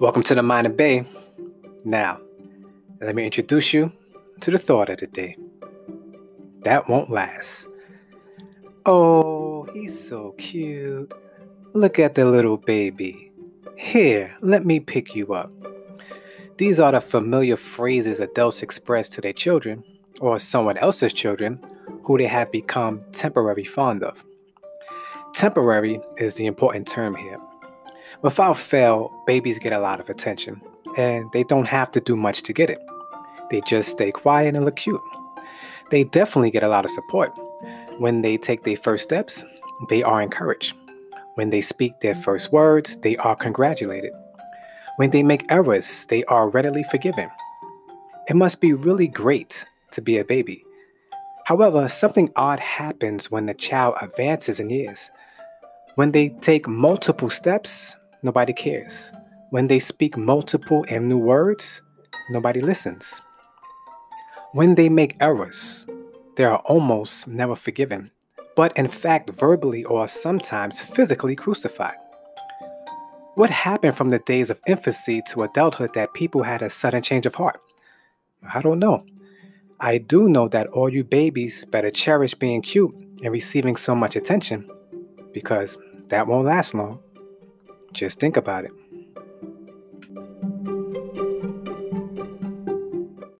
Welcome to the Mind of Bay. Now, let me introduce you to the thought of the day. That won't last. Oh, he's so cute. Look at the little baby. Here, let me pick you up. These are the familiar phrases adults express to their children or someone else's children who they have become temporarily fond of. Temporary is the important term here. Without fail, babies get a lot of attention, and they don't have to do much to get it. They just stay quiet and look cute. They definitely get a lot of support. When they take their first steps, they are encouraged. When they speak their first words, they are congratulated. When they make errors, they are readily forgiven. It must be really great to be a baby. However, something odd happens when the child advances in years. When they take multiple steps, nobody cares. When they speak multiple and new words, nobody listens. When they make errors, they are almost never forgiven, but in fact, verbally or sometimes physically crucified. What happened from the days of infancy to adulthood that people had a sudden change of heart? I don't know. I do know that all you babies better cherish being cute and receiving so much attention because that won't last long. Just think about it.